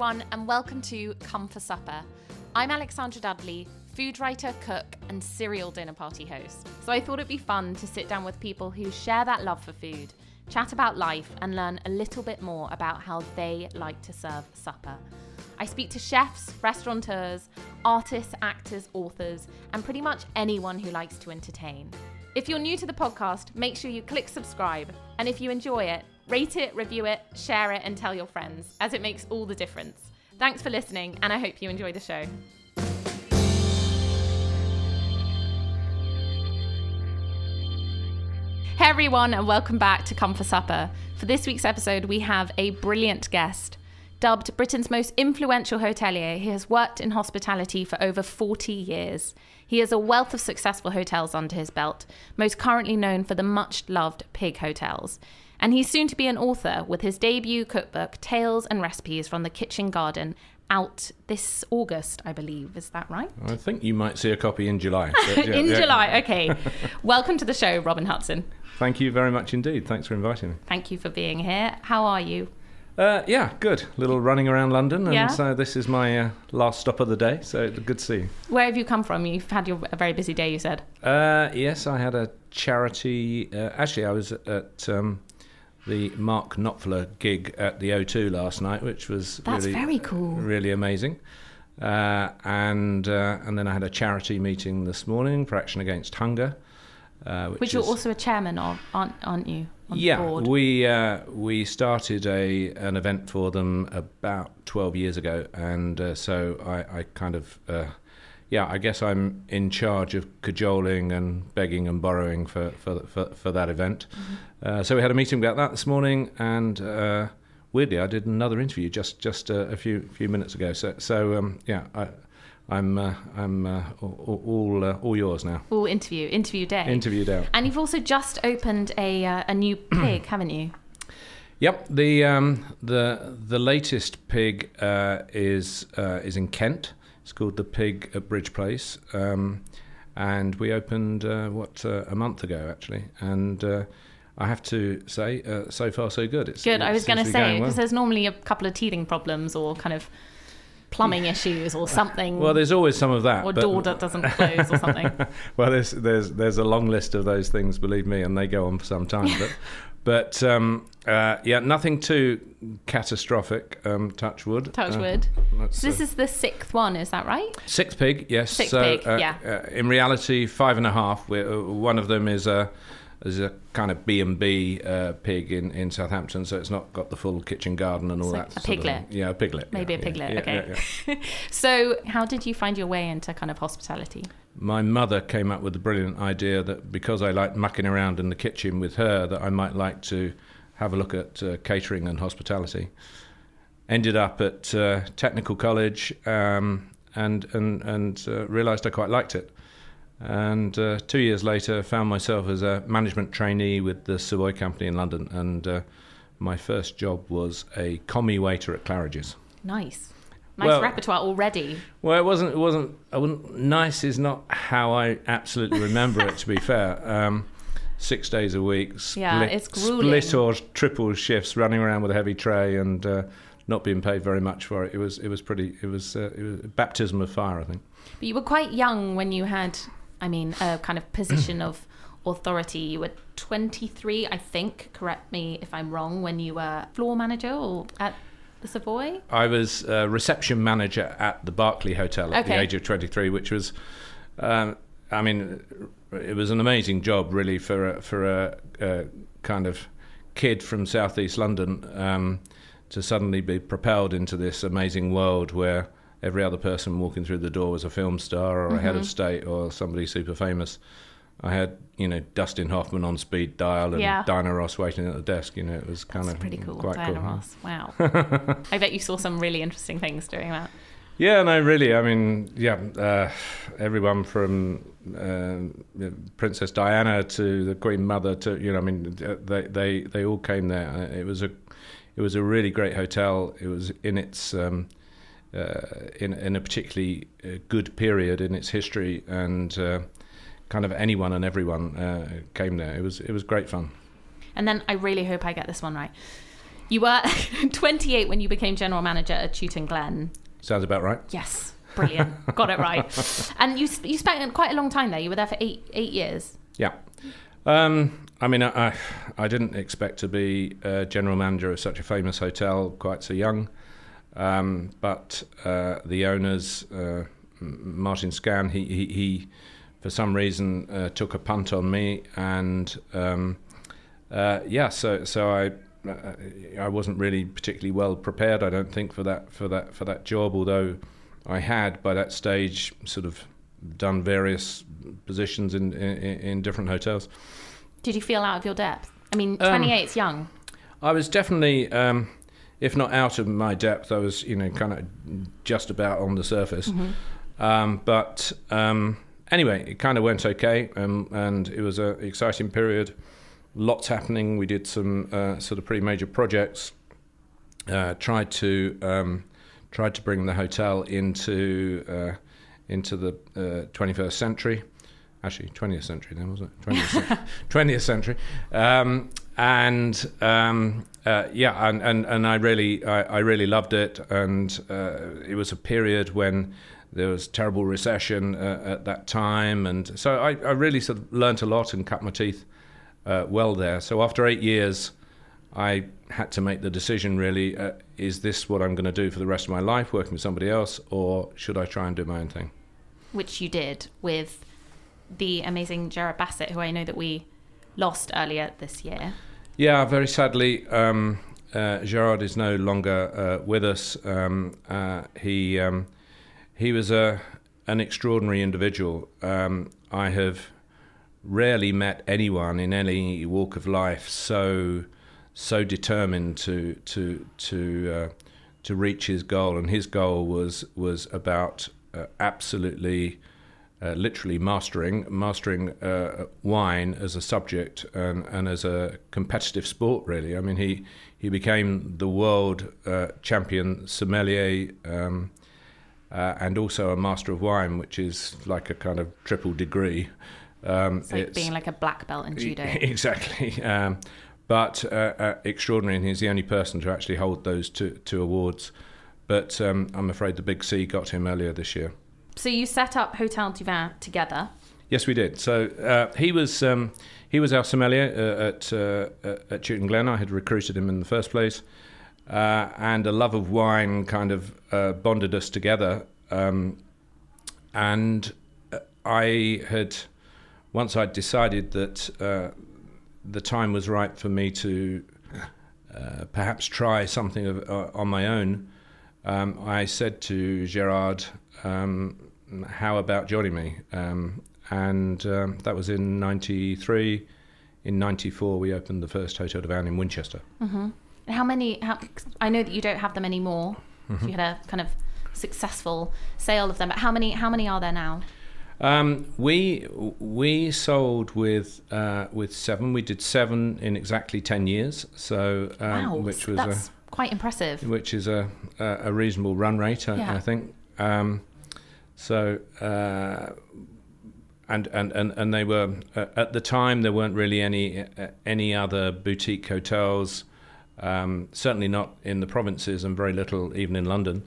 Everyone, and welcome to Come for Supper. I'm Alexandra Dudley, food writer, cook, and serial dinner party host. So I thought it'd be fun to sit down with people who share that love for food, chat about life, and learn a little bit more about how they like to serve supper. I speak to chefs, restaurateurs, artists, actors, authors, and pretty much anyone who likes to entertain. If you're new to the podcast, make sure you click subscribe. And if you enjoy it, rate it, review it, share it, and tell your friends, as it makes all the difference. Thanks for listening, and I hope you enjoy the show. Hey everyone, and welcome back to Come for Supper. For this week's episode, we have a brilliant guest. Dubbed Britain's most influential hotelier, he has worked in hospitality for over 40 years. He has a wealth of successful hotels under his belt, most currently known for the much loved Pig Hotels. And he's soon to be an author with his debut cookbook, Tales and Recipes from the Kitchen Garden, out this August, I believe. Is that right? I think you might see a copy in July. but yeah, in yeah. July, okay. Welcome to the show, Robin Hutson. Thank you very much indeed. Thanks for inviting me. Thank you for being here. How are you? Uh, yeah, good. Little running around London, and Yeah? so this is my uh, last stop of the day. So good to see you. Where have you come from? You've had your a very busy day, you said. Uh, yes, I had a charity. Uh, actually, I was at um, the Mark Knopfler gig at the O2 last night, which was That's really very cool. really amazing. Uh, and uh, and then I had a charity meeting this morning for Action Against Hunger, uh, which, Which you're is- also a chairman of, aren't, aren't you? Yeah, we uh, we started a an event for them about twelve years ago, and uh, so I, I kind of uh, yeah, I guess I'm in charge of cajoling and begging and borrowing for for for, for that event. Uh, so we had a meeting about that this morning, and uh, weirdly, I did another interview just just uh, a few few minutes ago. So so um, yeah, I, I'm uh, I'm uh, all all, uh, all yours now. All interview, interview day. Interviewed out. and you've also just opened a uh, a new pig, haven't you? Yep the um, the the latest pig uh, is uh, is in Kent. It's called the Pig at Bridge Place, um, and we opened uh, what uh, a month ago actually. And uh, I have to say, uh, so far so good. It's, Good. it I was going to say going because well. there's normally a couple of teething problems or kind of plumbing issues or something, Well, there's always some of that. or a but- door that doesn't close or something. well, there's there's there's a long list of those things, believe me, and they go on for some time. But but um, uh, yeah, nothing too catastrophic. Um, touch wood. Touch Uh, wood. that's, So this uh, is the sixth one, is that right? Sixth pig, yes. Sixth so, pig, uh, yeah. Uh, in reality, five and a half. We're, uh, one of them is a is a kind of B and B uh, pig in, in Southampton, so it's not got the full kitchen garden and all that. a of piglet. thing. yeah, a piglet. Maybe yeah, a piglet. yeah, okay. yeah, yeah. so how did you find your way into kind of hospitality? My mother came up with the brilliant idea that because I liked mucking around in the kitchen with her, that I might like to have a look at uh, catering and hospitality. Ended up at uh, technical college um, and and and uh, realised I quite liked it. And uh, two years later, found myself as a management trainee with the Savoy Company in London, and uh, my first job was a commis waiter at Claridge's. Nice. Nice Well- repertoire already. Well, it wasn't. It wasn't. I wouldn't. Nice is not how I absolutely remember it. To be fair, um, six days a week. Split, Yeah, it's grueling. split or triple shifts, running around with a heavy tray and uh, not being paid very much for it. It was. It was pretty. It was. Uh, it was a baptism of fire. I think. But you were quite young when you had, I mean, a kind of position of authority. You were 23, I think. Correct me if I'm wrong. When you were floor manager or at the Savoy. I was uh, reception manager at the Berkeley Hotel at the age of 23, which was, um, I mean, it was an amazing job really for a, for a, a kind of kid from southeast London um, to suddenly be propelled into this amazing world where every other person walking through the door was a film star or a head of state or somebody super famous. I had you know Dustin Hoffman on speed dial and Yeah. Diana Ross waiting at the desk. You know, it was kind That's of pretty cool. quite Diana cool. Ross. Wow. I bet you saw some really interesting things doing that. Yeah, no, really. I mean, yeah, uh, everyone from uh, Princess Diana to the Queen Mother to you know, I mean, they they they all came there. It was a it was a really great hotel. It was in its um, uh, in in a particularly uh, good period in its history, and uh, kind of anyone and everyone uh, came there. It was it was great fun. And then I really hope I get this one right. You were 28 when you became general manager at Chewton Glen. Sounds about right. Yes, brilliant, got it right. And you you spent quite a long time there. You were there for eight eight years. Yeah. Um, I mean, I, I didn't expect to be uh, general manager of such a famous hotel quite so young, um, but uh, the owners, uh, Martin Skan, he, he, he for some reason uh, took a punt on me, and um, uh, yeah, so so I. uh, I wasn't really particularly well prepared. I don't think for that for that for that job. Although I had by that stage sort of done various positions in in, in different hotels. Did you feel out of your depth? I mean, Um, 28 is young. I was definitely, um, if not out of my depth, I was, you know, kind of just about on the surface. Um, but um, anyway, it kind of went okay, um, and it was an exciting period. Lots happening. We did some uh, sort of pretty major projects. Uh, tried to um, tried to bring the hotel into uh, into the uh, 21st century. Actually, 20th century then wasn't it? 20th, cen- 20th century. Um, and um, uh, yeah, and, and, and I really I, I really loved it, and uh, it was a period when there was terrible recession uh, at that time, and so I, I really sort of learnt a lot and cut my teeth uh, well there. So after eight years, I had to make the decision really: uh, is this what I'm going to do for the rest of my life, working with somebody else, or should I try and do my own thing? which you did with the amazing Gerard Basset, who I know that we lost earlier this year. Yeah, very sadly, um, uh, Gerard is no longer uh, with us. Um, uh, he um, he was a an extraordinary individual. Um, I have rarely met anyone in any walk of life so so determined to to to uh, to reach his goal, and his goal was was about uh, absolutely uh, literally mastering mastering uh, wine as a subject and, and as a competitive sport. Really, I mean, he he became the world uh, champion sommelier. Um, uh, and also a master of wine, which is like a kind of triple degree. Um, It's like being like a black belt in judo. Exactly. Um, but uh, uh, extraordinary, and he's the only person to actually hold those two, two awards. But um, I'm afraid the Big C got him earlier this year. So you set up Hotel du Vin together. Yes, we did. So uh, he was um, he was our sommelier uh, at uh, at Chewton Glen. I had recruited him in the first place, uh, and a love of wine kind of uh, bonded us together. Um, and uh, I had once I'd decided that uh, the time was right for me to uh, perhaps try something of, on my own. Um, I said to Gerard, um, "How about joining me?" Um, and um, that was in '93. In '94, we opened the first Hotel du Vin in Winchester. And how many? How, I know that you don't have them anymore. Mm-hmm. You had a kind of successful sale of them, but how many? How many are there now? Um, we we sold with uh, with seven. We did seven in exactly ten years. So um, wow, which was that's a, quite impressive. which is a a, a reasonable run rate, I, Yeah. I think. Um, so. Uh, and, and, and, and they were uh, at the time there weren't really any uh, any other boutique hotels, um, certainly not in the provinces, and very little even in London.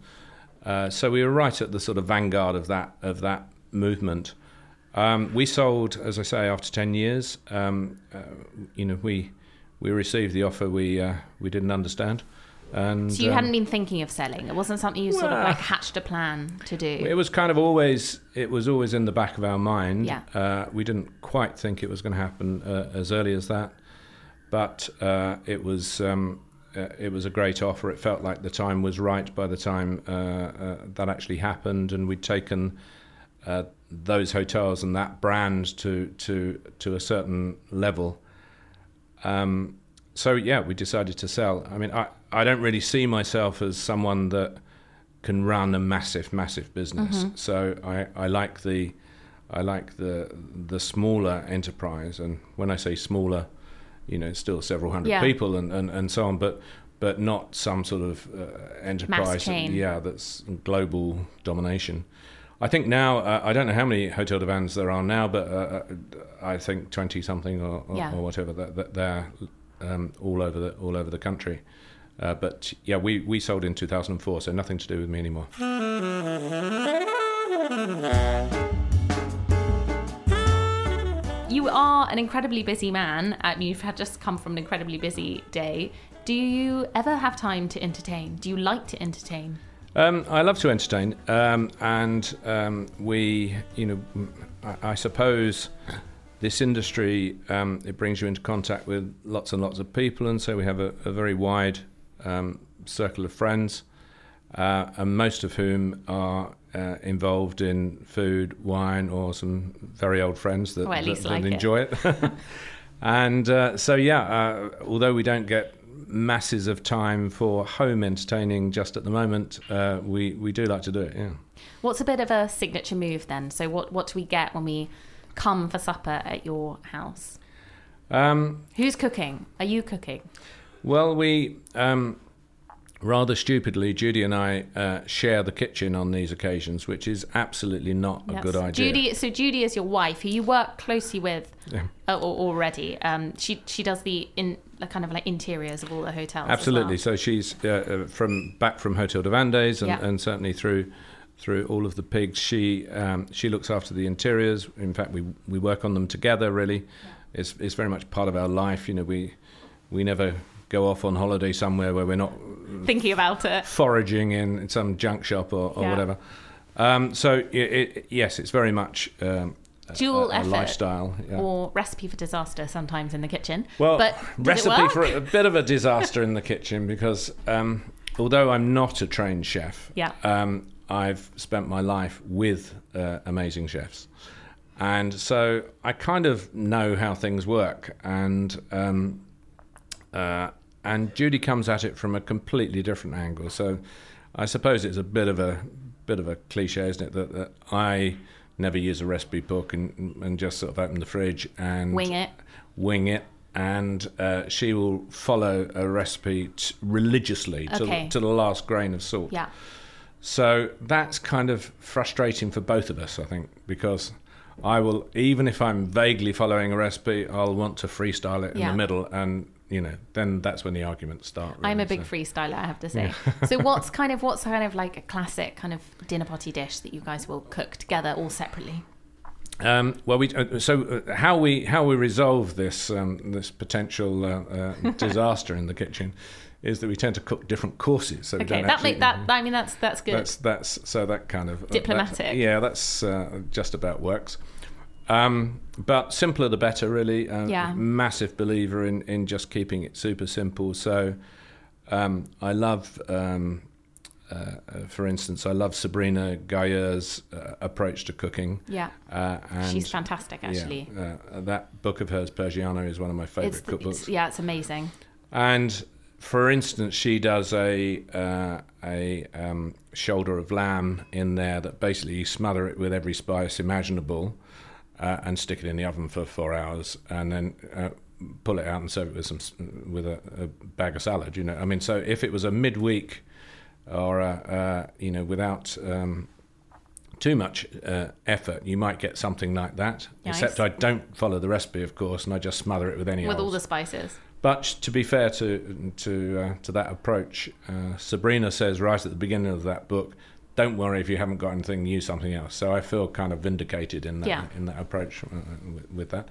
Uh, so we were right at the sort of vanguard of that of that movement. Um, we sold, as I say, after ten years. Um, uh, you know, we we received the offer we uh, we didn't understand, and So you um, hadn't been thinking of selling. It wasn't something you sort of like hatched a plan to do. It was kind of always it was always in the back of our mind. Yeah. Uh, we didn't quite think it was going to happen uh, as early as that, but uh, it was um, uh, it was a great offer. It felt like the time was right by the time uh, uh, that actually happened, and we'd taken uh, those hotels and that brand to to to a certain level. Um, so yeah, we decided to sell. I mean, I I don't really see myself as someone that can run a massive massive business. Mm-hmm. So I I like the I like the the smaller enterprise, and when I say smaller, you know, still several hundred Yeah. people and, and, and so on, but but not some sort of uh, enterprise. chain. Yeah, that's global domination. I think now uh, I don't know how many Hotel du Vins there are now, but uh, uh, I think twenty something or, or, Yeah. or whatever that, that they're um, all over the all over the country. Uh, but yeah, we, we sold in 2004, so nothing to do with me anymore. You are an incredibly busy man. and you've had just come from an incredibly busy day. Do you ever have time to entertain? Do you like to entertain? Um, I love to entertain, um, and um, we, you know, I, I suppose this industry um, it brings you into contact with lots and lots of people, and so we have a, a very wide um, circle of friends, uh, and most of whom are uh, involved in food, wine, or some very old friends that, at that- that like it. enjoy it. and uh, so, yeah, uh, although we don't get masses of time for home entertaining just at the moment, uh, we, we do like to do it, yeah. What's a bit of a signature move then? So what what do we get when we come for supper at your house? Um, Who's cooking? Are you cooking? well, we um, rather stupidly, Judy and I uh, share the kitchen on these occasions, which is absolutely not a Yes. good idea. Judy, so Judy is your wife, who you work closely with Yeah. uh, already. Um, she she does the in the kind of like interiors of all the hotels. Absolutely. well. So she's uh, uh, from back from Hotel du Vins and, Yeah. and certainly through through all of the pigs. She um, she looks after the interiors. In fact, we we work on them together. Really, it's it's very much part of our life. You know, we we never go off on holiday somewhere where we're not Thinking about it. foraging in, some junk shop or, or Yeah. whatever. Um, so it, it, yes, it's very much um, a- Dual a, a effort lifestyle. Yeah. Or recipe for disaster sometimes in the kitchen. Well, but recipe for a, a bit of a disaster in the kitchen because um, although I'm not a trained chef, Yeah. um, I've spent my life with uh, amazing chefs. And so I kind of know how things work. And um, uh, and Judy comes at it from a completely different angle. So I suppose it's a bit of a bit of a cliche, isn't it? That, that I never use a recipe book and and just sort of open the fridge and Wing it. wing it. And uh, she will follow a recipe t- religiously to, Okay. to the last grain of salt. Yeah. So that's kind of frustrating for both of us, I think, because I will, even if I'm vaguely following a recipe, I'll want to freestyle it in Yeah. the middle, and you know, then that's when the arguments start. I'm a big so. freestyler, I have to say. so what's kind of what's kind of like a classic kind of dinner party dish that you guys will cook together all separately? Um, well, we uh, so uh, how we how we resolve this um, this potential uh, uh, disaster in the kitchen is that we tend to cook different courses. So Okay, don't that actually, make that I mean that's that's good. That's that's so that kind of uh, that- Diplomatic. yeah, that's uh, just about works. Um, but simpler the better, really. Uh, Yeah. Massive believer in in just keeping it super simple. So um, I love. Um, uh, uh, for instance, I love Sabrina Ghayour's uh, approach to cooking. yeah. Uh, and She's fantastic actually. Yeah, uh, that book of hers, Persiana, is one of my favourite It's, cookbooks. it's yeah, it's amazing. And for instance, she does a uh, a um, shoulder of lamb in there that basically you smother it with every spice imaginable, uh, and stick it in the oven for four hours, and then uh, pull it out and serve it with some with a, a bag of salad. You know, I mean, so if it was a midweek or a, uh, you know without um, too much uh, effort, you might get something like that. Nice. Except I don't follow the recipe, of course, and I just smother it with any With all the spices. but to be fair to to uh, to that approach, uh, Sabrina says right at the beginning of that book, "Don't worry if you haven't got anything, use something else." So I feel kind of vindicated in that Yeah. in that approach uh, with, with that.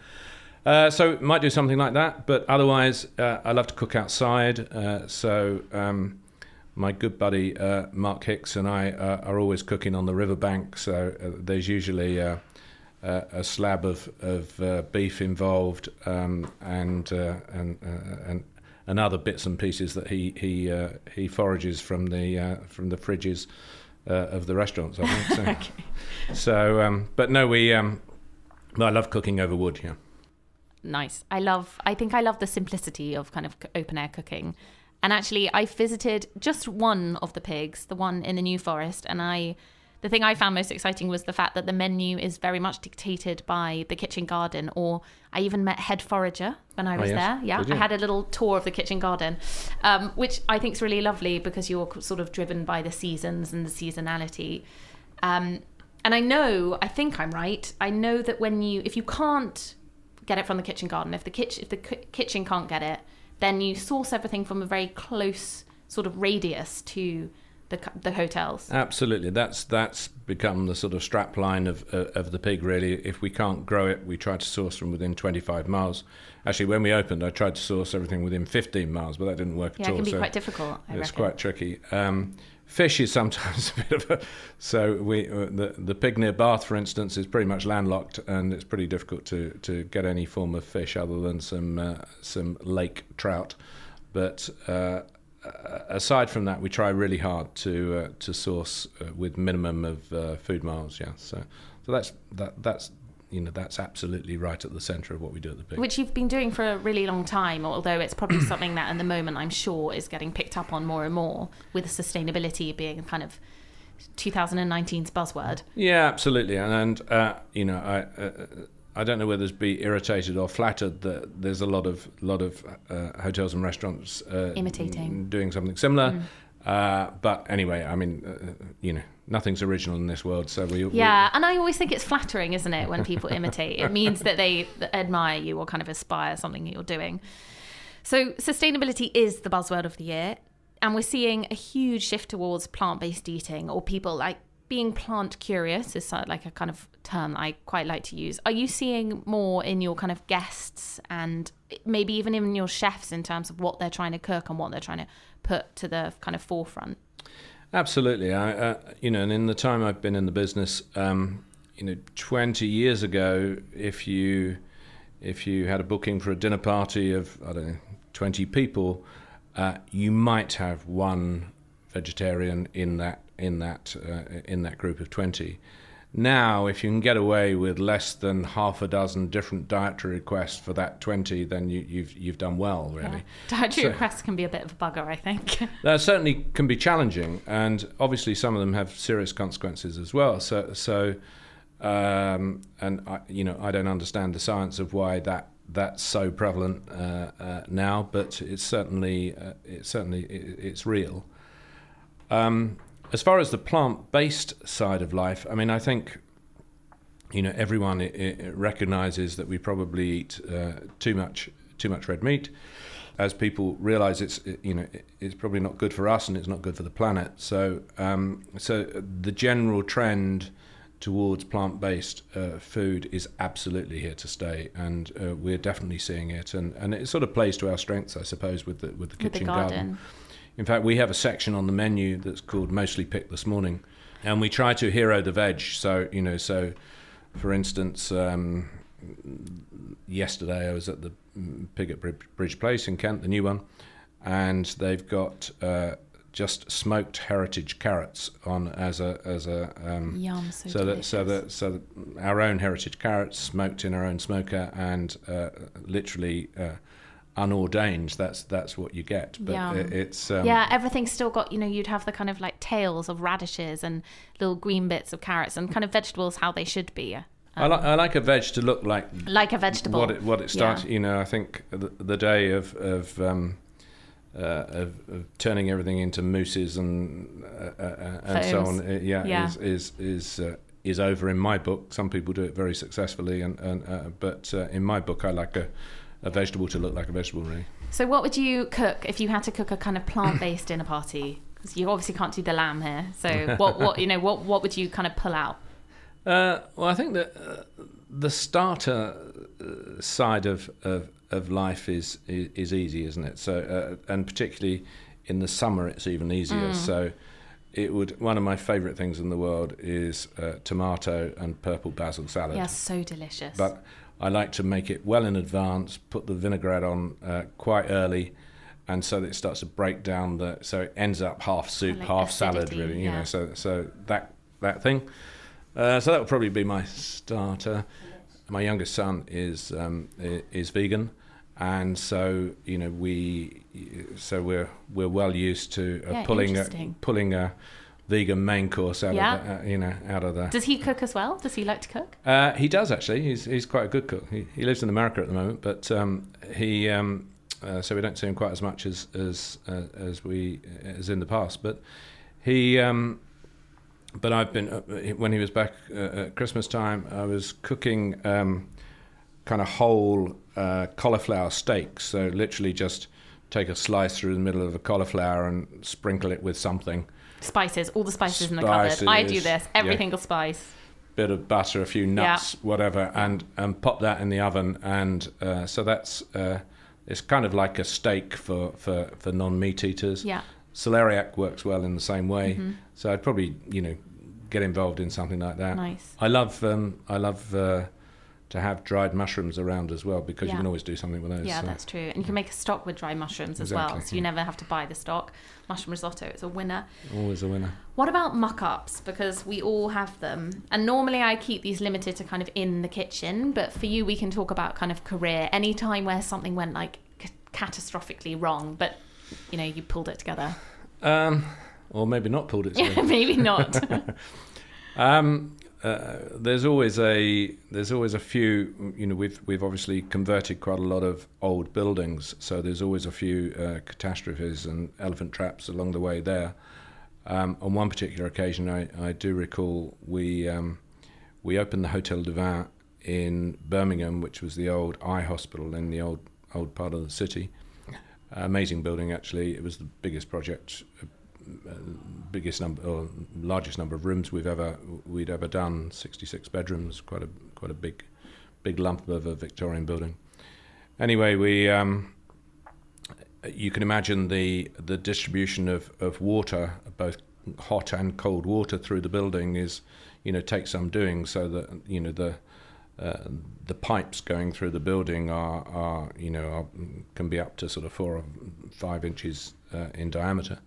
Uh, so might do something like that, but otherwise, uh, I love to cook outside. Uh, so um, my good buddy uh, Mark Hix and I uh, are always cooking on the riverbank. So uh, there's usually uh, uh, a slab of of uh, beef involved, um, and uh, and uh, and and other bits and pieces that he he uh, he forages from the uh, from the fridges uh, of the restaurants. I think so. okay. So, um, but no, we. Um, I love cooking over wood. Yeah. Nice. I love. I think I love the simplicity of kind of open air cooking. And actually, I visited just one of the pigs, the one in the New Forest, and I the thing I found most exciting was the fact that the menu is very much dictated by the kitchen garden. Or I even met head forager when I oh, was oh, yes. there. Yeah, I had a little tour of the kitchen garden, um, which I think is really lovely because you're sort of driven by the seasons and the seasonality. Um, and I know, I think I'm right. I know that when you, if you can't get it from the kitchen garden, if the kitchen, if the kitchen can't get it, then you source everything from a very close sort of radius to the the hotels. Absolutely, that's that's become the sort of strap line of uh, of the pig. Really, if we can't grow it, we try to source from within 25 miles. Actually, when we opened, I tried to source everything within 15 miles, but that didn't work yeah, at all. Yeah, it can be so quite difficult. I it's reckon. quite tricky. Um, fish is sometimes a bit of a so we uh, the the pig near Bath, for instance, is pretty much landlocked, and it's pretty difficult to to get any form of fish other than some uh, some lake trout. But uh, aside from that, we try really hard to uh, to source uh, with minimum of uh, food miles. Yeah, so so that's that that's you know that's absolutely right at the centre of what we do at the pig. Which you've been doing for a really long time, although it's probably something that, at the moment, I'm sure is getting picked up on more and more, with sustainability being kind of 2019's buzzword. Yeah, absolutely, and, and uh, you know I uh, I don't know whether to be irritated or flattered that there's a lot of lot of uh, hotels and restaurants uh, imitating doing something similar. Mm. Uh, but anyway, I mean, uh, you know, nothing's original in this world, so we. Yeah, we, and I always think it's flattering, isn't it, when people imitate? It means that they admire you or kind of aspire something that you're doing. So sustainability is the buzzword of the year, and we're seeing a huge shift towards plant-based eating, or people like being plant curious is like a kind of term I quite like to use. Are you seeing more in your kind of guests and maybe even in your chefs in terms of what they're trying to cook and what they're trying to put to the kind of forefront? Absolutely. I, uh, you know, and in the time I've been in the business, um, you know, 20 years ago, if you if you had a booking for a dinner party of I don't know 20 people, uh, you might have one vegetarian in that in that uh, in that group of 20. Now, if you can get away with less than half a dozen different dietary requests for that 20, then you, have you've, you've done well, really. Yeah. Dietary so, requests can be a bit of a bugger, I think. that certainly can be challenging, and obviously some of them have serious consequences as well. So, so um, and I, you know, I don't understand the science of why that that's so prevalent uh, uh, now, but it's certainly uh, it's certainly it, it's real. Um, as far as the plant-based side of life, I mean, I think you know everyone it, it recognizes that we probably eat uh, too much too much red meat. As people realise, it's you know it's probably not good for us and it's not good for the planet. So um, so the general trend towards plant-based uh, food is absolutely here to stay, and uh, we're definitely seeing it. And, and it sort of plays to our strengths, I suppose, with the with the kitchen with the garden. garden. In fact, we have a section on the menu that's called Mostly Picked This Morning, and we try to hero the veg. So, you know, so for instance, um, yesterday I was at the Pig at Bridge Place in Kent, the new one, and they've got uh, just smoked heritage carrots on as a as a um, Yum, so, so that so that so that our own heritage carrots smoked in our own smoker and uh, literally. Uh, unordained. That's that's what you get. But yeah. It, it's um, yeah everything's still got you know you'd have the kind of like tails of radishes and little green bits of carrots and kind of vegetables how they should be. Um, I, like, I like a veg to look like like a vegetable. what it what it starts yeah. you know I think the, the day of of, um, uh, of, of turning everything into mousses and uh, uh, and so on uh, yeah, yeah, is is is uh, is over in my book. Some people do it very successfully and, and uh, but in my book I like a a vegetable to look like a vegetable, really. So, what would you cook if you had to cook a kind of plant-based dinner party? Because you obviously can't do the lamb here. So, what, what you know, what, what would you kind of pull out? Uh, well, I think that uh, the starter uh, side of, of, of life is, is, is easy, isn't it? So, uh, and particularly in the summer, it's even easier. Mm. So, it would one of my favourite things in the world is uh, tomato and purple basil salad. Yeah, so delicious. But I like to make it well in advance, put the vinaigrette on uh, quite early, and so that it starts to break down the. So it ends up half soup, Like half salad, really. You yeah. know, so so that that thing. Uh, so that would probably be my starter. My youngest son is um, is vegan, and so you know we so we're we're well used to uh, Yeah, pulling a, pulling a vegan main course out Yeah. of the, uh, you know out of the. Does he cook as well? Does he like to cook? Uh, he does actually. He's he's quite a good cook. He, he lives in America at the moment, but um, he um, uh, so we don't see him quite as much as as uh, as we as in the past. But he um, but I've been uh, when he was back uh, at Christmas time. I was cooking um, kind of whole uh, cauliflower steaks. So literally just take a slice through the middle of the cauliflower and sprinkle it with something. Spices, all the spices, in the cupboard. I do this. Every yeah. single spice. bit of butter, a few nuts, whatever, and and pop that in the oven. And uh, so that's uh, it's kind of like a steak for for for non meat eaters. Yeah. Celeriac works well in the same way. So I'd probably you know get involved in something like that. Nice. I love um, I love uh, to have dried mushrooms around as well because Yeah. you can always do something with those. Yeah, so. that's true. And you can make a stock with dry mushrooms as well, so you never have to buy the stock. Mushroom risotto, it's a winner. always a winner. What about muck ups? Because we all have them. And normally I keep these limited to kind of in the kitchen, but for you, we can talk about kind of career. Any time where something went like c- catastrophically wrong, but you know, you pulled it together. Um, or maybe not pulled it. together. Maybe not. Um, uh, there's always a there's always a few. You know, we've we've obviously converted quite a lot of old buildings, so there's always a few uh, catastrophes and elephant traps along the way there. Um, on one particular occasion, I, I do recall we um, we opened the Hotel du Vin in Birmingham, which was the old eye hospital in the old old part of the city. Amazing building, actually. It was the biggest project uh, biggest number or largest number of rooms we've ever we'd ever done 66 bedrooms quite a quite a big big lump of a Victorian building. Anyway we um, you can imagine the the distribution of, of water both hot and cold water through the building is you know takes some doing so that you know the uh, the pipes going through the building are, are you know are, can be up to sort of four or five inches uh, in diameter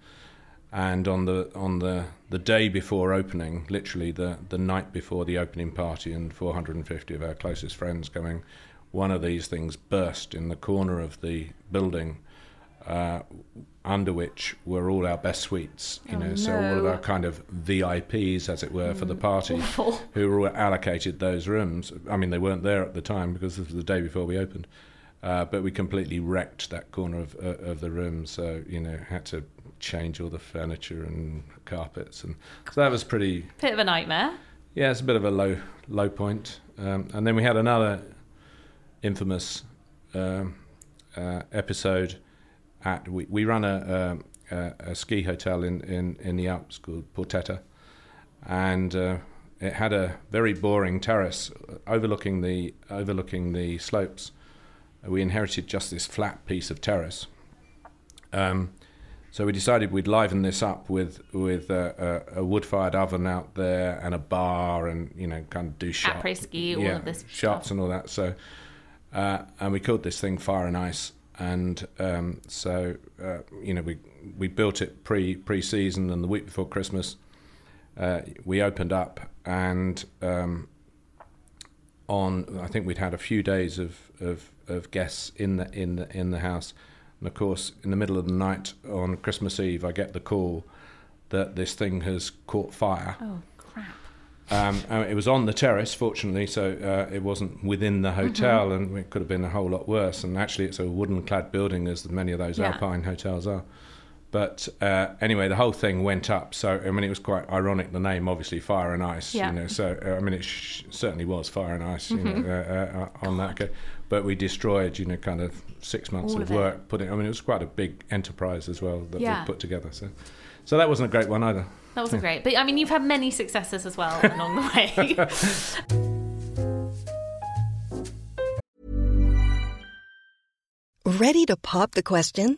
and on the on the the day before opening, literally the the night before the opening party, and 450 of our closest friends going, one of these things burst in the corner of the building, uh, under which were all our best suites. You Oh, know, so all of our kind of VIPs, as it were, for the party, Awful. who were allocated those rooms. I mean, they weren't there at the time because this was the day before we opened. Uh, but we completely wrecked that corner of uh, of the room, so you know had to change all the furniture and carpets, and so that was pretty. Bit of a nightmare. Yeah, it's a bit of a low low point. Um, and then we had another infamous um, uh, episode at we, we run a, a, a, ski hotel in, in, in the Alps called Portetta, and uh, it had a very boring terrace overlooking the overlooking the slopes. We inherited just this flat piece of terrace. Um, so we decided we'd liven this up with with a, a, a wood-fired oven out there and a bar, and you know, kind of do shots, Après-ski, all of this shots and all that. So, uh, and we called this thing Fire and Ice, and um, so uh, you know, we we built it pre pre season, and the week before Christmas, uh, we opened up, and um, on I think we'd had a few days of, of, of guests in the in the in the house, and of course in the middle of the night on Christmas Eve I get the call that this thing has caught fire. Oh, crap. Um, it was on the terrace, fortunately, so uh, it wasn't within the hotel, and it could have been a whole lot worse. And actually, it's a wooden-clad building, as many of those Yeah. alpine hotels are. But uh, anyway, the whole thing went up. So I mean, it was quite ironic. The name, obviously, Fire and Ice. Yeah. You know, so uh, I mean, it sh- certainly was Fire and Ice. You know, uh, uh, on that. Go. But we destroyed, you know, kind of six months All of of work. Putting. I mean, it was quite a big enterprise as well that Yeah. we put together. So, so that wasn't a great one either. That wasn't great. But I mean, you've had many successes as well along the way. Ready to pop the question?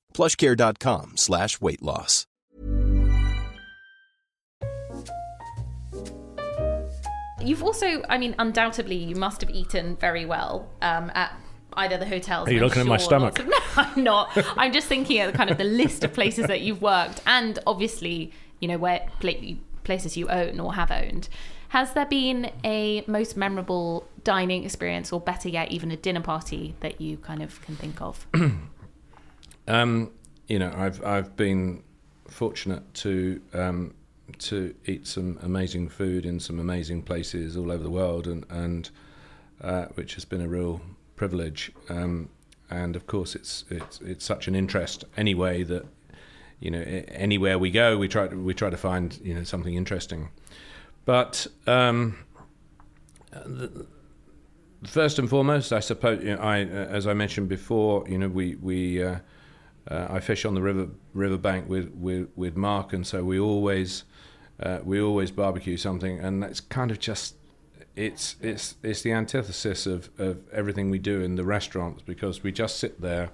plushcare.com slash weight loss. You've also, I mean, undoubtedly, you must have eaten very well um, at either the hotels. Are you I'm looking at my stomach? of- no, I'm not. I'm just thinking of kind of the list of places that you've worked, and obviously, you know, where places you own or have owned. Has there been a most memorable dining experience, or better yet, even a dinner party that you kind of can think of? Um, you know, I've I've been fortunate to um, to eat some amazing food in some amazing places all over the world, and and uh, which has been a real privilege. Um, and of course, it's it's it's such an interest anyway that you know anywhere we go, we try to, we try to find you know something interesting. But um, the, first and foremost, I suppose you know, I, uh, as I mentioned before, you know, we we uh, uh, I fish on the river riverbank with, with, with Mark, and so we always uh, we always barbecue something, and that's kind of just it's it's it's the antithesis of, of everything we do in the restaurants because we just sit there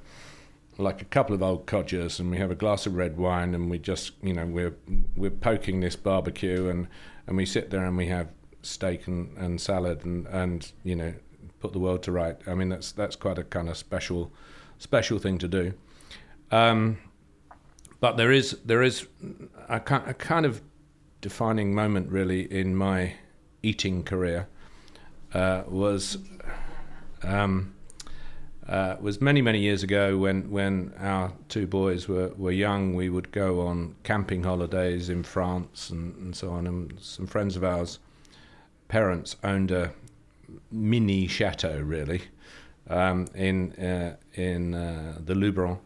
like a couple of old codgers and we have a glass of red wine and we just you know we're we're poking this barbecue and and we sit there and we have steak and, and salad and and you know put the world to right. I mean that's that's quite a kind of special special thing to do um, but there is there is a, a kind of defining moment really in my eating career uh, was um, uh, was many many years ago when when our two boys were, were young. We would go on camping holidays in France and, and so on. And some friends of ours, parents owned a mini chateau really um, in uh, in uh, the Luberon,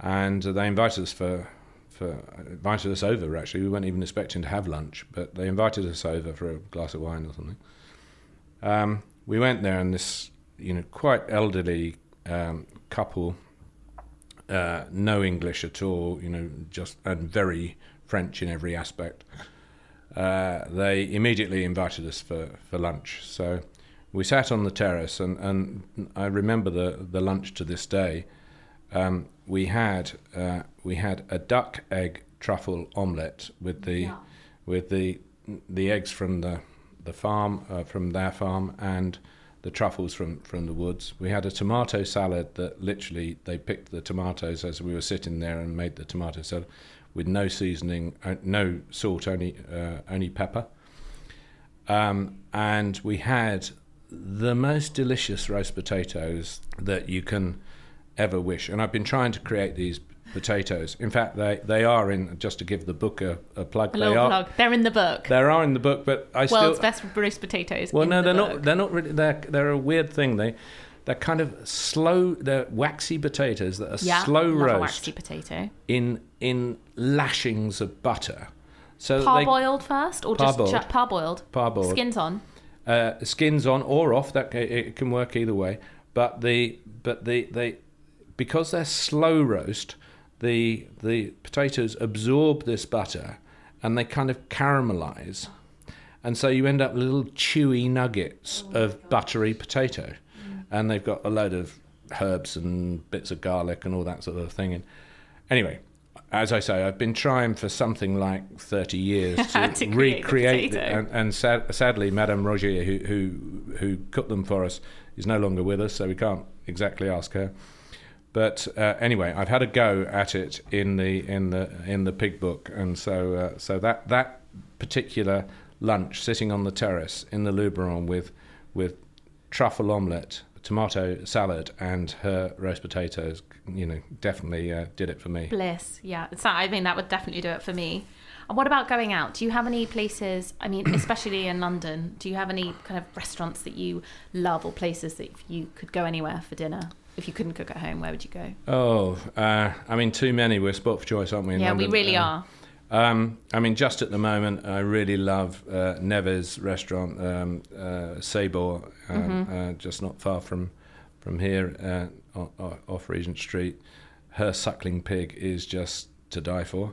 and they invited us for. For, invited us over actually. We weren't even expecting to have lunch but they invited us over for a glass of wine or something. Um, we went there and this you know quite elderly um, couple uh, no English at all you know just and very French in every aspect. Uh, they immediately invited us for, for lunch. So we sat on the terrace and, and I remember the, the lunch to this day. Um, we had uh, we had a duck egg truffle omelette with the with the the eggs from the the farm uh, from their farm and the truffles from from the woods. We had a tomato salad that literally they picked the tomatoes as we were sitting there and made the tomato salad with no seasoning, uh, no salt, only uh, only pepper. Um, and we had the most delicious roast potatoes that you can ever wish. And I've been trying to create these potatoes. In fact, they, they are in, just to give the book a, a plug, A they are, plug. They're in the book. They are in the book, but I World's still. best roast potatoes. well, no, the they're book. not. They're not really. They're they're a weird thing. They they're kind of slow. They're waxy potatoes that are Yeah, slow roast waxy potato. in in lashings of butter. So that they- Parboiled first, or just Parboiled. ch- parboiled? Parboiled. Skins on. uh, skins on or off. That it, it can work either way. But the but the they because they're slow roast, the the potatoes absorb this butter and they kind of caramelize, and so you end up with little chewy nuggets oh of buttery mm. potato, and they've got a load of herbs and bits of garlic and all that sort of thing. And anyway. As I say, I've been trying for something like 30 years to, To recreate potato. and, and sad, sadly, Madame Rogier, who, who who cooked them for us, is no longer with us, so we can't exactly ask her. But uh, anyway, I've had a go at it in the in the in the pig book, and so uh, so that that particular lunch, sitting on the terrace in the Luberon with with truffle omelette, tomato salad, and her roast potatoes, you know, definitely uh, did it for me. Bliss, yeah. So, I mean, that would definitely do it for me. And what about going out? Do you have any places, I mean, especially in London, do you have any kind of restaurants that you love or places that you could go anywhere for dinner? If you couldn't cook at home, where would you go? Oh, uh, I mean, too many. We're spot for choice, aren't we? in yeah, London? we really Um, are. Um, I mean, just at the moment, I really love uh, Nieves restaurant, um, uh, Sabor, um, uh, just not far from from here, uh, off Regent Street. Her suckling pig is just to die for.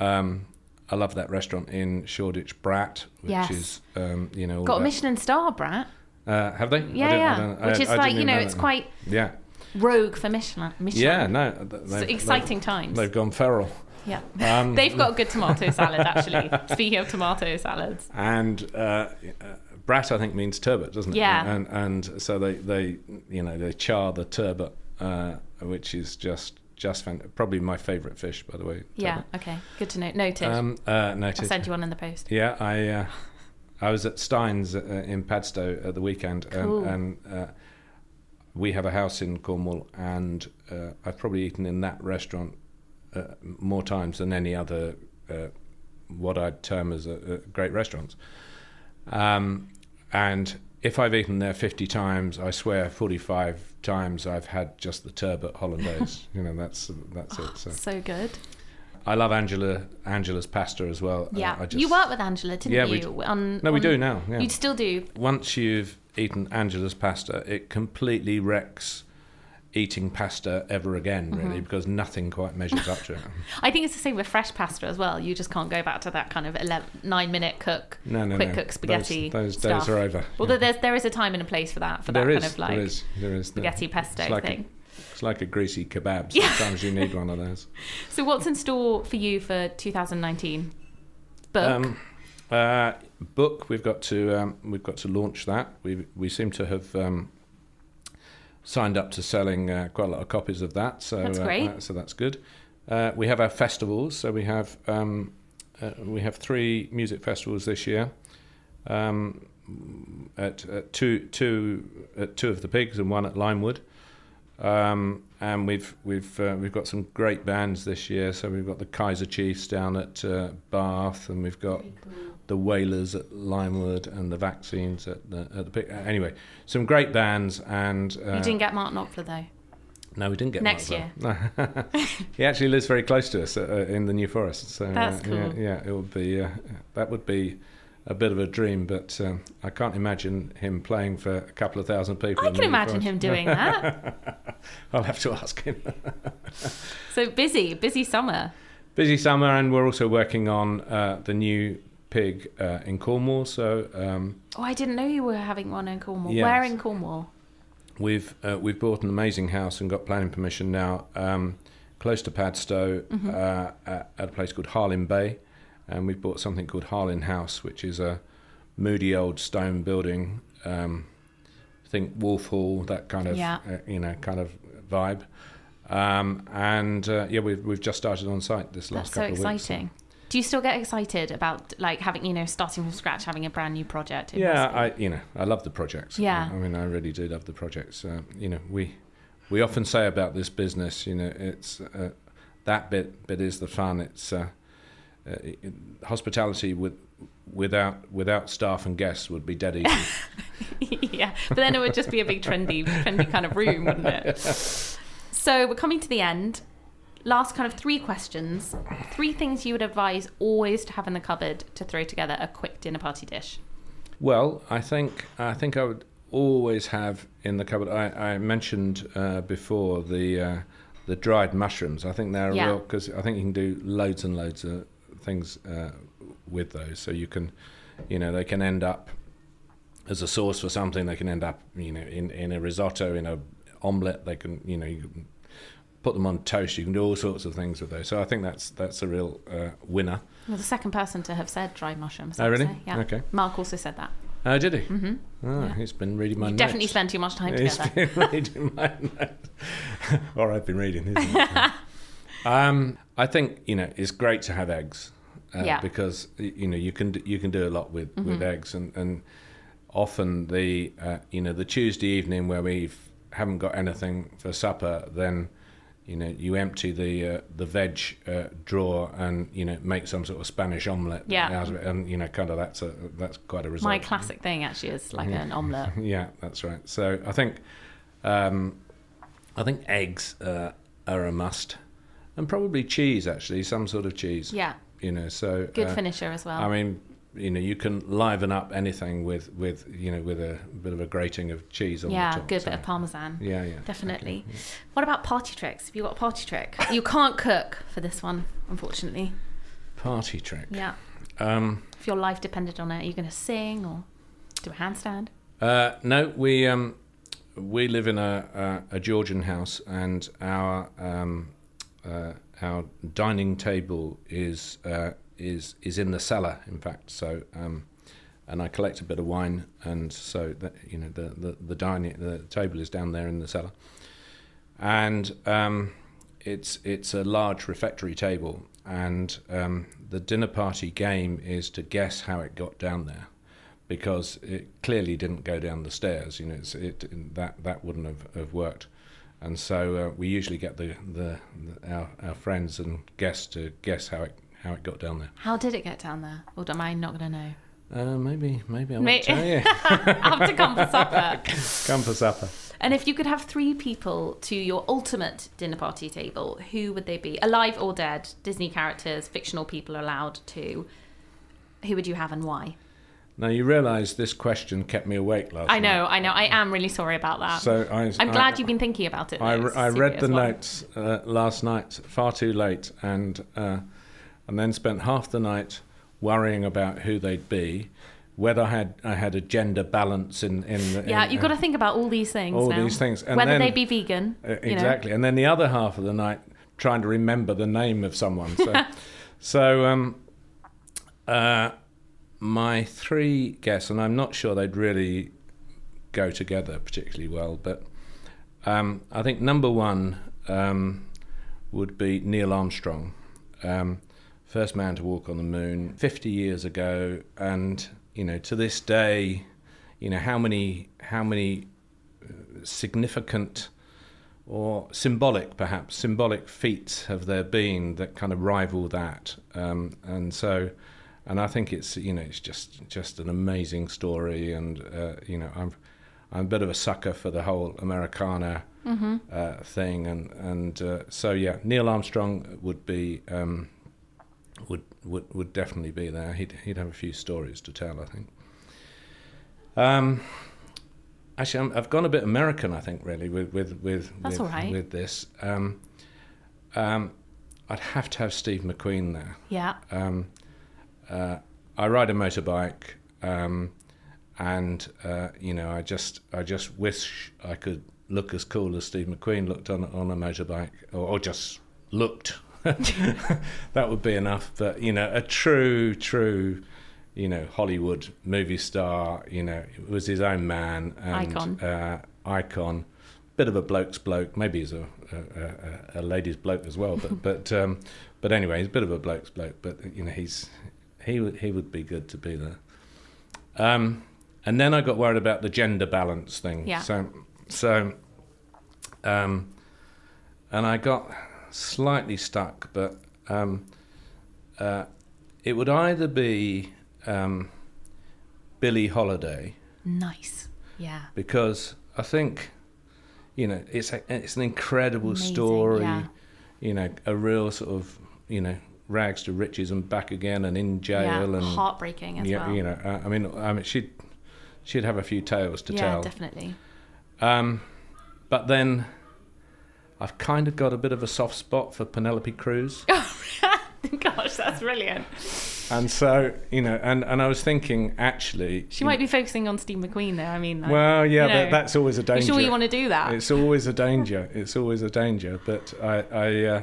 Um, I love that restaurant in Shoreditch, Brat, which Yes. is um, you know Got a Michelin star, Brat. Uh, have they? Yeah, yeah. don't- I- Which is I like, you know, it's quite yeah, rogue for Michelin. Michelin. yeah. No, It's exciting they've- times. They've gone feral. Yeah. Um, They've got a good tomato salad, actually. Speaking of tomato salads. and uh, uh, brat I think means turbot, doesn't it? Yeah. And and so they they you know they char the turbot, uh, which is just just probably my favourite fish, by the way. Yeah, turbot. okay. Good to know. Noted. Um, uh, noted. I'll send you one in the post. Yeah, I uh, I was at Stein's uh, in Padstow at the weekend, and, Cool. and uh, we have a house in Cornwall, and uh, I've probably eaten in that restaurant uh, more times than any other uh, what I'd term as a, a great restaurants. Um, and if I've eaten there 50 times, I swear 45 times I've had just the turbot hollandaise. you know, that's that's it. So So good. I love Angela Angela's pasta as well. Uh, Yeah. I you worked with Angela, didn't Yeah, we you? On, No, we do now. Yeah. You still do. Once you've eaten Angela's pasta, it completely wrecks eating pasta ever again, Mm-hmm. really, because nothing quite measures up to it. I think it's the same with fresh pasta as well. You just can't go back to that kind of 11, nine minute cook, No, no, quick no. cook spaghetti. Those, those stuff. days are over. Although Yeah. there's there is a time and a place for that for There that is, kind of like there is, there is. spaghetti pesto like thing. A, it's like a greasy kebab. Sometimes you need one of those. So what's in store for you for 2019? Book. Um, uh, book. We've got to um, we've got to launch that. We we seem to have um, signed up to selling uh, quite a lot of copies of that. So That's uh, great. uh, so that's good. Uh, we have our festivals. So we have um, uh, we have three music festivals this year. Um, at, at two two at two of the pigs and one at Limewood. Um, and we've we've uh, we've got some great bands this year. So we've got the Kaiser Chiefs down at uh, Bath, and we've got the Wailers at Limewood, and the Vaccines at the at the. Anyway, some great bands. And uh, you didn't get Mark Knopfler though. no, we didn't get Next Bell. No. he actually lives very close to us uh, uh, in the New Forest. So That's uh, yeah, cool. yeah, it would be uh, that would be a bit of a dream, but um, I can't imagine him playing for a couple of thousand people. I can imagine him doing that. I'll have to ask him. so busy, busy summer. Busy summer, and we're also working on uh, the new pig uh, in Cornwall. So um, Oh, I didn't know you were having one in Cornwall. Yes. Where in Cornwall? we've uh, we've bought an amazing house and got planning permission now, um, close to Padstow, Mm-hmm. uh, at, at a place called Harlyn Bay, and we've bought something called Harlyn House, which is a moody old stone building. Um, think Wolf Hall, that kind of Yeah. uh, you know kind of vibe. Um, and uh, yeah, we've we've just started on site this last That's so couple of weeks. So exciting. Do you still get excited about like having you know starting from scratch, having a brand new project? It Yeah, I you know I love the projects. Yeah. I mean I really do love the projects. Uh, you know we we often say about this business, you know, it's uh, that bit bit is the fun. It's uh, hospitality with without without staff and guests would be dead easy. yeah, but then it would just be a big trendy, trendy kind of room, wouldn't it? So we're coming to the end. Last kind of three questions. Three things you would advise always to have in the cupboard to throw together a quick dinner party dish. Well, I think I think I would always have in the cupboard. I, I mentioned uh, before the uh, the dried mushrooms. I think they're Yeah. real because I think you can do loads and loads of things uh, with those. So you can, you know, they can end up as a sauce for something. They can end up, you know, in in a risotto, in a omelette. They can, you know, you can put them on toast. You can do all sorts of things with those. So I think that's that's a real uh, winner. You're the second person to have said dried mushrooms. Oh, I would really? say. Yeah. Okay. Mark also said that. Oh, did he? Mm-hmm. Oh, he's been reading my You notes. definitely spend too much time He's together. been reading my notes. or I've been reading his um, I think you know it's great to have eggs uh, Yeah. because you know you can you can do a lot with, with eggs and, and often the uh, you know the Tuesday evening where we haven't got anything for supper then you know you empty the uh, the veg uh, drawer and you know make some sort of Spanish omelette Yeah. out of it and you know kind of that's a that's quite a result. My classic thing actually is like an omelette. Yeah, that's right. So I think, um, I think eggs uh, are a must, and probably cheese actually, some sort of cheese. Yeah. You know, so Good uh, finisher as well. I mean, you know, you can liven up anything with with you know with a bit of a grating of cheese on yeah, the top. good so- bit of parmesan. Yeah, yeah, Definitely. What about party tricks? Have you got a party trick? You can't cook for this one, unfortunately. Party trick. Yeah. Um, If your life depended on it, are you going to sing or do a handstand? Uh, no, we um, we live in a, a, a Georgian house, and our um, uh, our dining table is uh, is is in the cellar. In fact, so um, and I collect a bit of wine, and so that you know the the, the dining the table is down there in the cellar, and um, it's it's a large refectory table, and um, the dinner party game is to guess how it got down there because it clearly didn't go down the stairs. You know, it that that wouldn't have, have worked. And so uh, we usually get the, the, the our, our friends and guests to guess how it how it got down there. How did it get down there? Or am I not going to know? Uh, maybe maybe I won't tell you. To come for supper. Come for supper. And if you could have three people to your ultimate dinner party table, who would they be? Alive or dead? Disney characters, fictional people allowed to. Who would you have and why? Now you realise this question kept me awake last I night. know, I know. I am really sorry about that. So I, I'm I- glad you've been thinking about it. I, though. re- It's I read the one. notes uh, last night far too late, and uh, and then spent half the night worrying about who they'd be, whether I had I had a gender balance in in. the- Yeah, in, you've got to think about all these things. all now. these things, and Whether then- they be vegan. Uh, you know. exactly, and then the other half of the night trying to remember the name of someone. So, so um, uh, my three guests, and I'm not sure they'd really go together particularly well, but um, I think number one um, would be Neil Armstrong, um, first man to walk on the moon 50 years ago, and you know to this day, you know how many how many uh, significant or symbolic, perhaps symbolic feats have there been that kind of rival that, um, and so, and I think it's you know it's just just an amazing story, and uh, you know I'm I'm a bit of a sucker for the whole Americana uh, thing, and and uh, so yeah, Neil Armstrong would be um, would would would definitely be there. He'd he'd have a few stories to tell, I think. Um, actually, I'm, I've gone a bit American, I think, really, with with with with, right. with this. Um, um, I'd have to have Steve McQueen there. Yeah. Um, uh, I ride a motorbike, um, and uh, you know, I just I just wish I could look as cool as Steve McQueen looked on on a motorbike, or, or just looked. that would be enough. But you know, a true, true, you know, Hollywood movie star. You know, was his own man and Icon. Uh, icon. Bit of a bloke's bloke. Maybe he's a a, a, a lady's bloke as well. But but um, but anyway, he's a bit of a bloke's bloke. But you know, he's he would he would be good to be there. Um, and then I got worried about the gender balance thing. Yeah. So so um, and I got slightly stuck, but um, uh, it would either be um, Billie Holiday Nice. Yeah. because I think you know it's a, it's an incredible Amazing, story. yeah. You know, a real sort of you know rags to riches and back again and in jail yeah. and Heartbreaking as yeah, well. you know. Uh, I mean, I mean, she'd she'd have a few tales to yeah, tell. definitely. Um, but then I've kind of got a bit of a soft spot for Penelope Cruz. Oh, gosh, that's brilliant. and so, you know, and, and I was thinking actually. She might be focusing on Steve McQueen there. I mean, like, Well, yeah, you know, but that's always a danger. you sure you want to do that? It's always a danger. It's always a danger. But I, I, uh,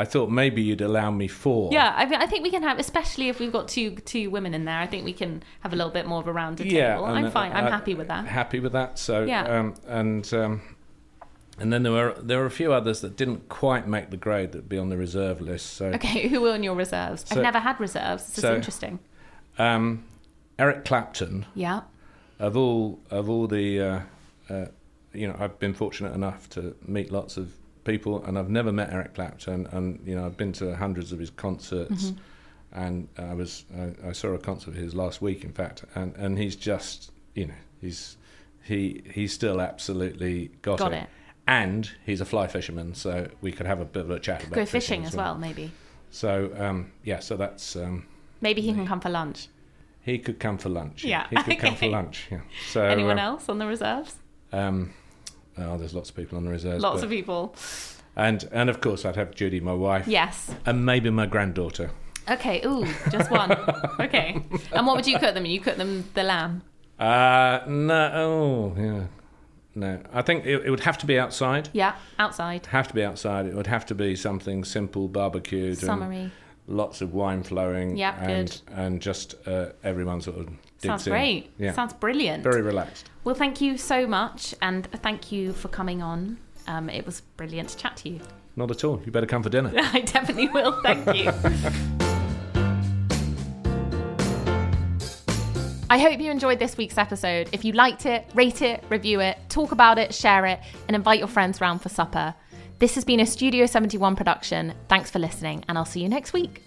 I thought maybe you'd allow me four. Yeah, I, mean, I think we can have, especially if we've got two two women in there. I think we can have a little bit more of a rounded Yeah, table. I'm fine. I'm uh, happy with that. Happy with that. So Yeah. um, and um, and then there were there were a few others that didn't quite make the grade that'd be on the reserve list. So Okay, who are on your reserves? So- I've never had reserves. This is so- interesting. um, Eric Clapton. Yeah. of all of all the uh, uh, you know I've been fortunate enough to meet lots of people and I've never met Eric Clapton and you know I've been to hundreds of his concerts and I was I, I saw a concert of his last week in fact and and he's just you know he's he he's still absolutely got, Got it. it. and he's a fly fisherman so we could have a bit of a chat about Go fishing as well, maybe. so um, yeah so that's um, Maybe he can come for lunch. he could come for lunch Yeah, he could come for lunch yeah so Anyone um, else on the reserves? Um, oh, there's lots of people on the reserves. Lots but- of people. And and of course, I'd have Judy, my wife, Yes. and maybe my granddaughter. Okay. Ooh, just one. okay. And what would you cook them? You cook them the lamb. Uh, no, oh, yeah, no. I think it, it would have to be outside. Yeah, outside. Have to be outside. It would have to be something simple, barbecued, Summery. Lots of wine flowing. Yep, and good. and just uh, everyone sort of Sounds in. great. Yeah, Sounds brilliant. very relaxed. Well, thank you so much, and thank you for coming on. Um, it was brilliant to chat to you. Not at all. You better come for dinner. I definitely will. Thank you. I hope you enjoyed this week's episode. If you liked it, rate it, review it, talk about it, share it, and invite your friends round for supper. This has been a Studio 71 production. Thanks for listening, and I'll see you next week.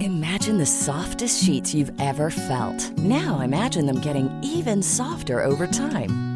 Imagine the softest sheets you've ever felt. Now imagine them getting even softer over time.